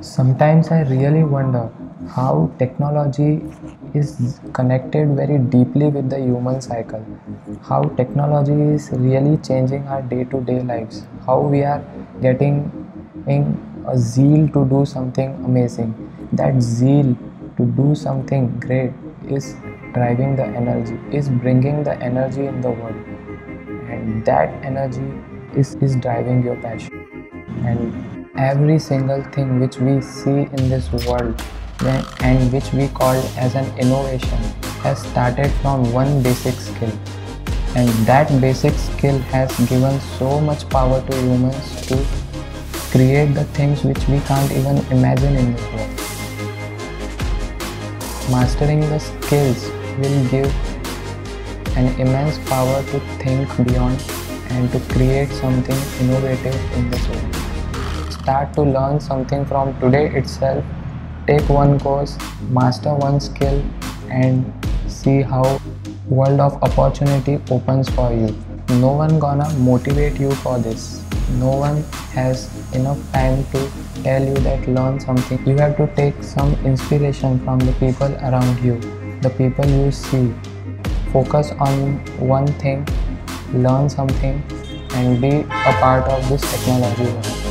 Sometimes I really wonder how technology is connected very deeply with the human cycle. How technology is really changing our day to day lives. How we are getting in a zeal to do something amazing. That zeal to do something great is driving the energy, is bringing the energy in the world. And that energy is, is driving your passion and every single thing which we see in this world and which we call as an innovation has started from one basic skill. And that basic skill has given so much power to humans to create the things which we can't even imagine in this world. Mastering the skills will give an immense power to think beyond and to create something innovative in this world start to learn something from today itself take one course master one skill and see how world of opportunity opens for you. No one gonna motivate you for this. No one has enough time to tell you that learn something. You have to take some inspiration from the people around you the people you see. Focus on one thing learn something and be a part of this technology. world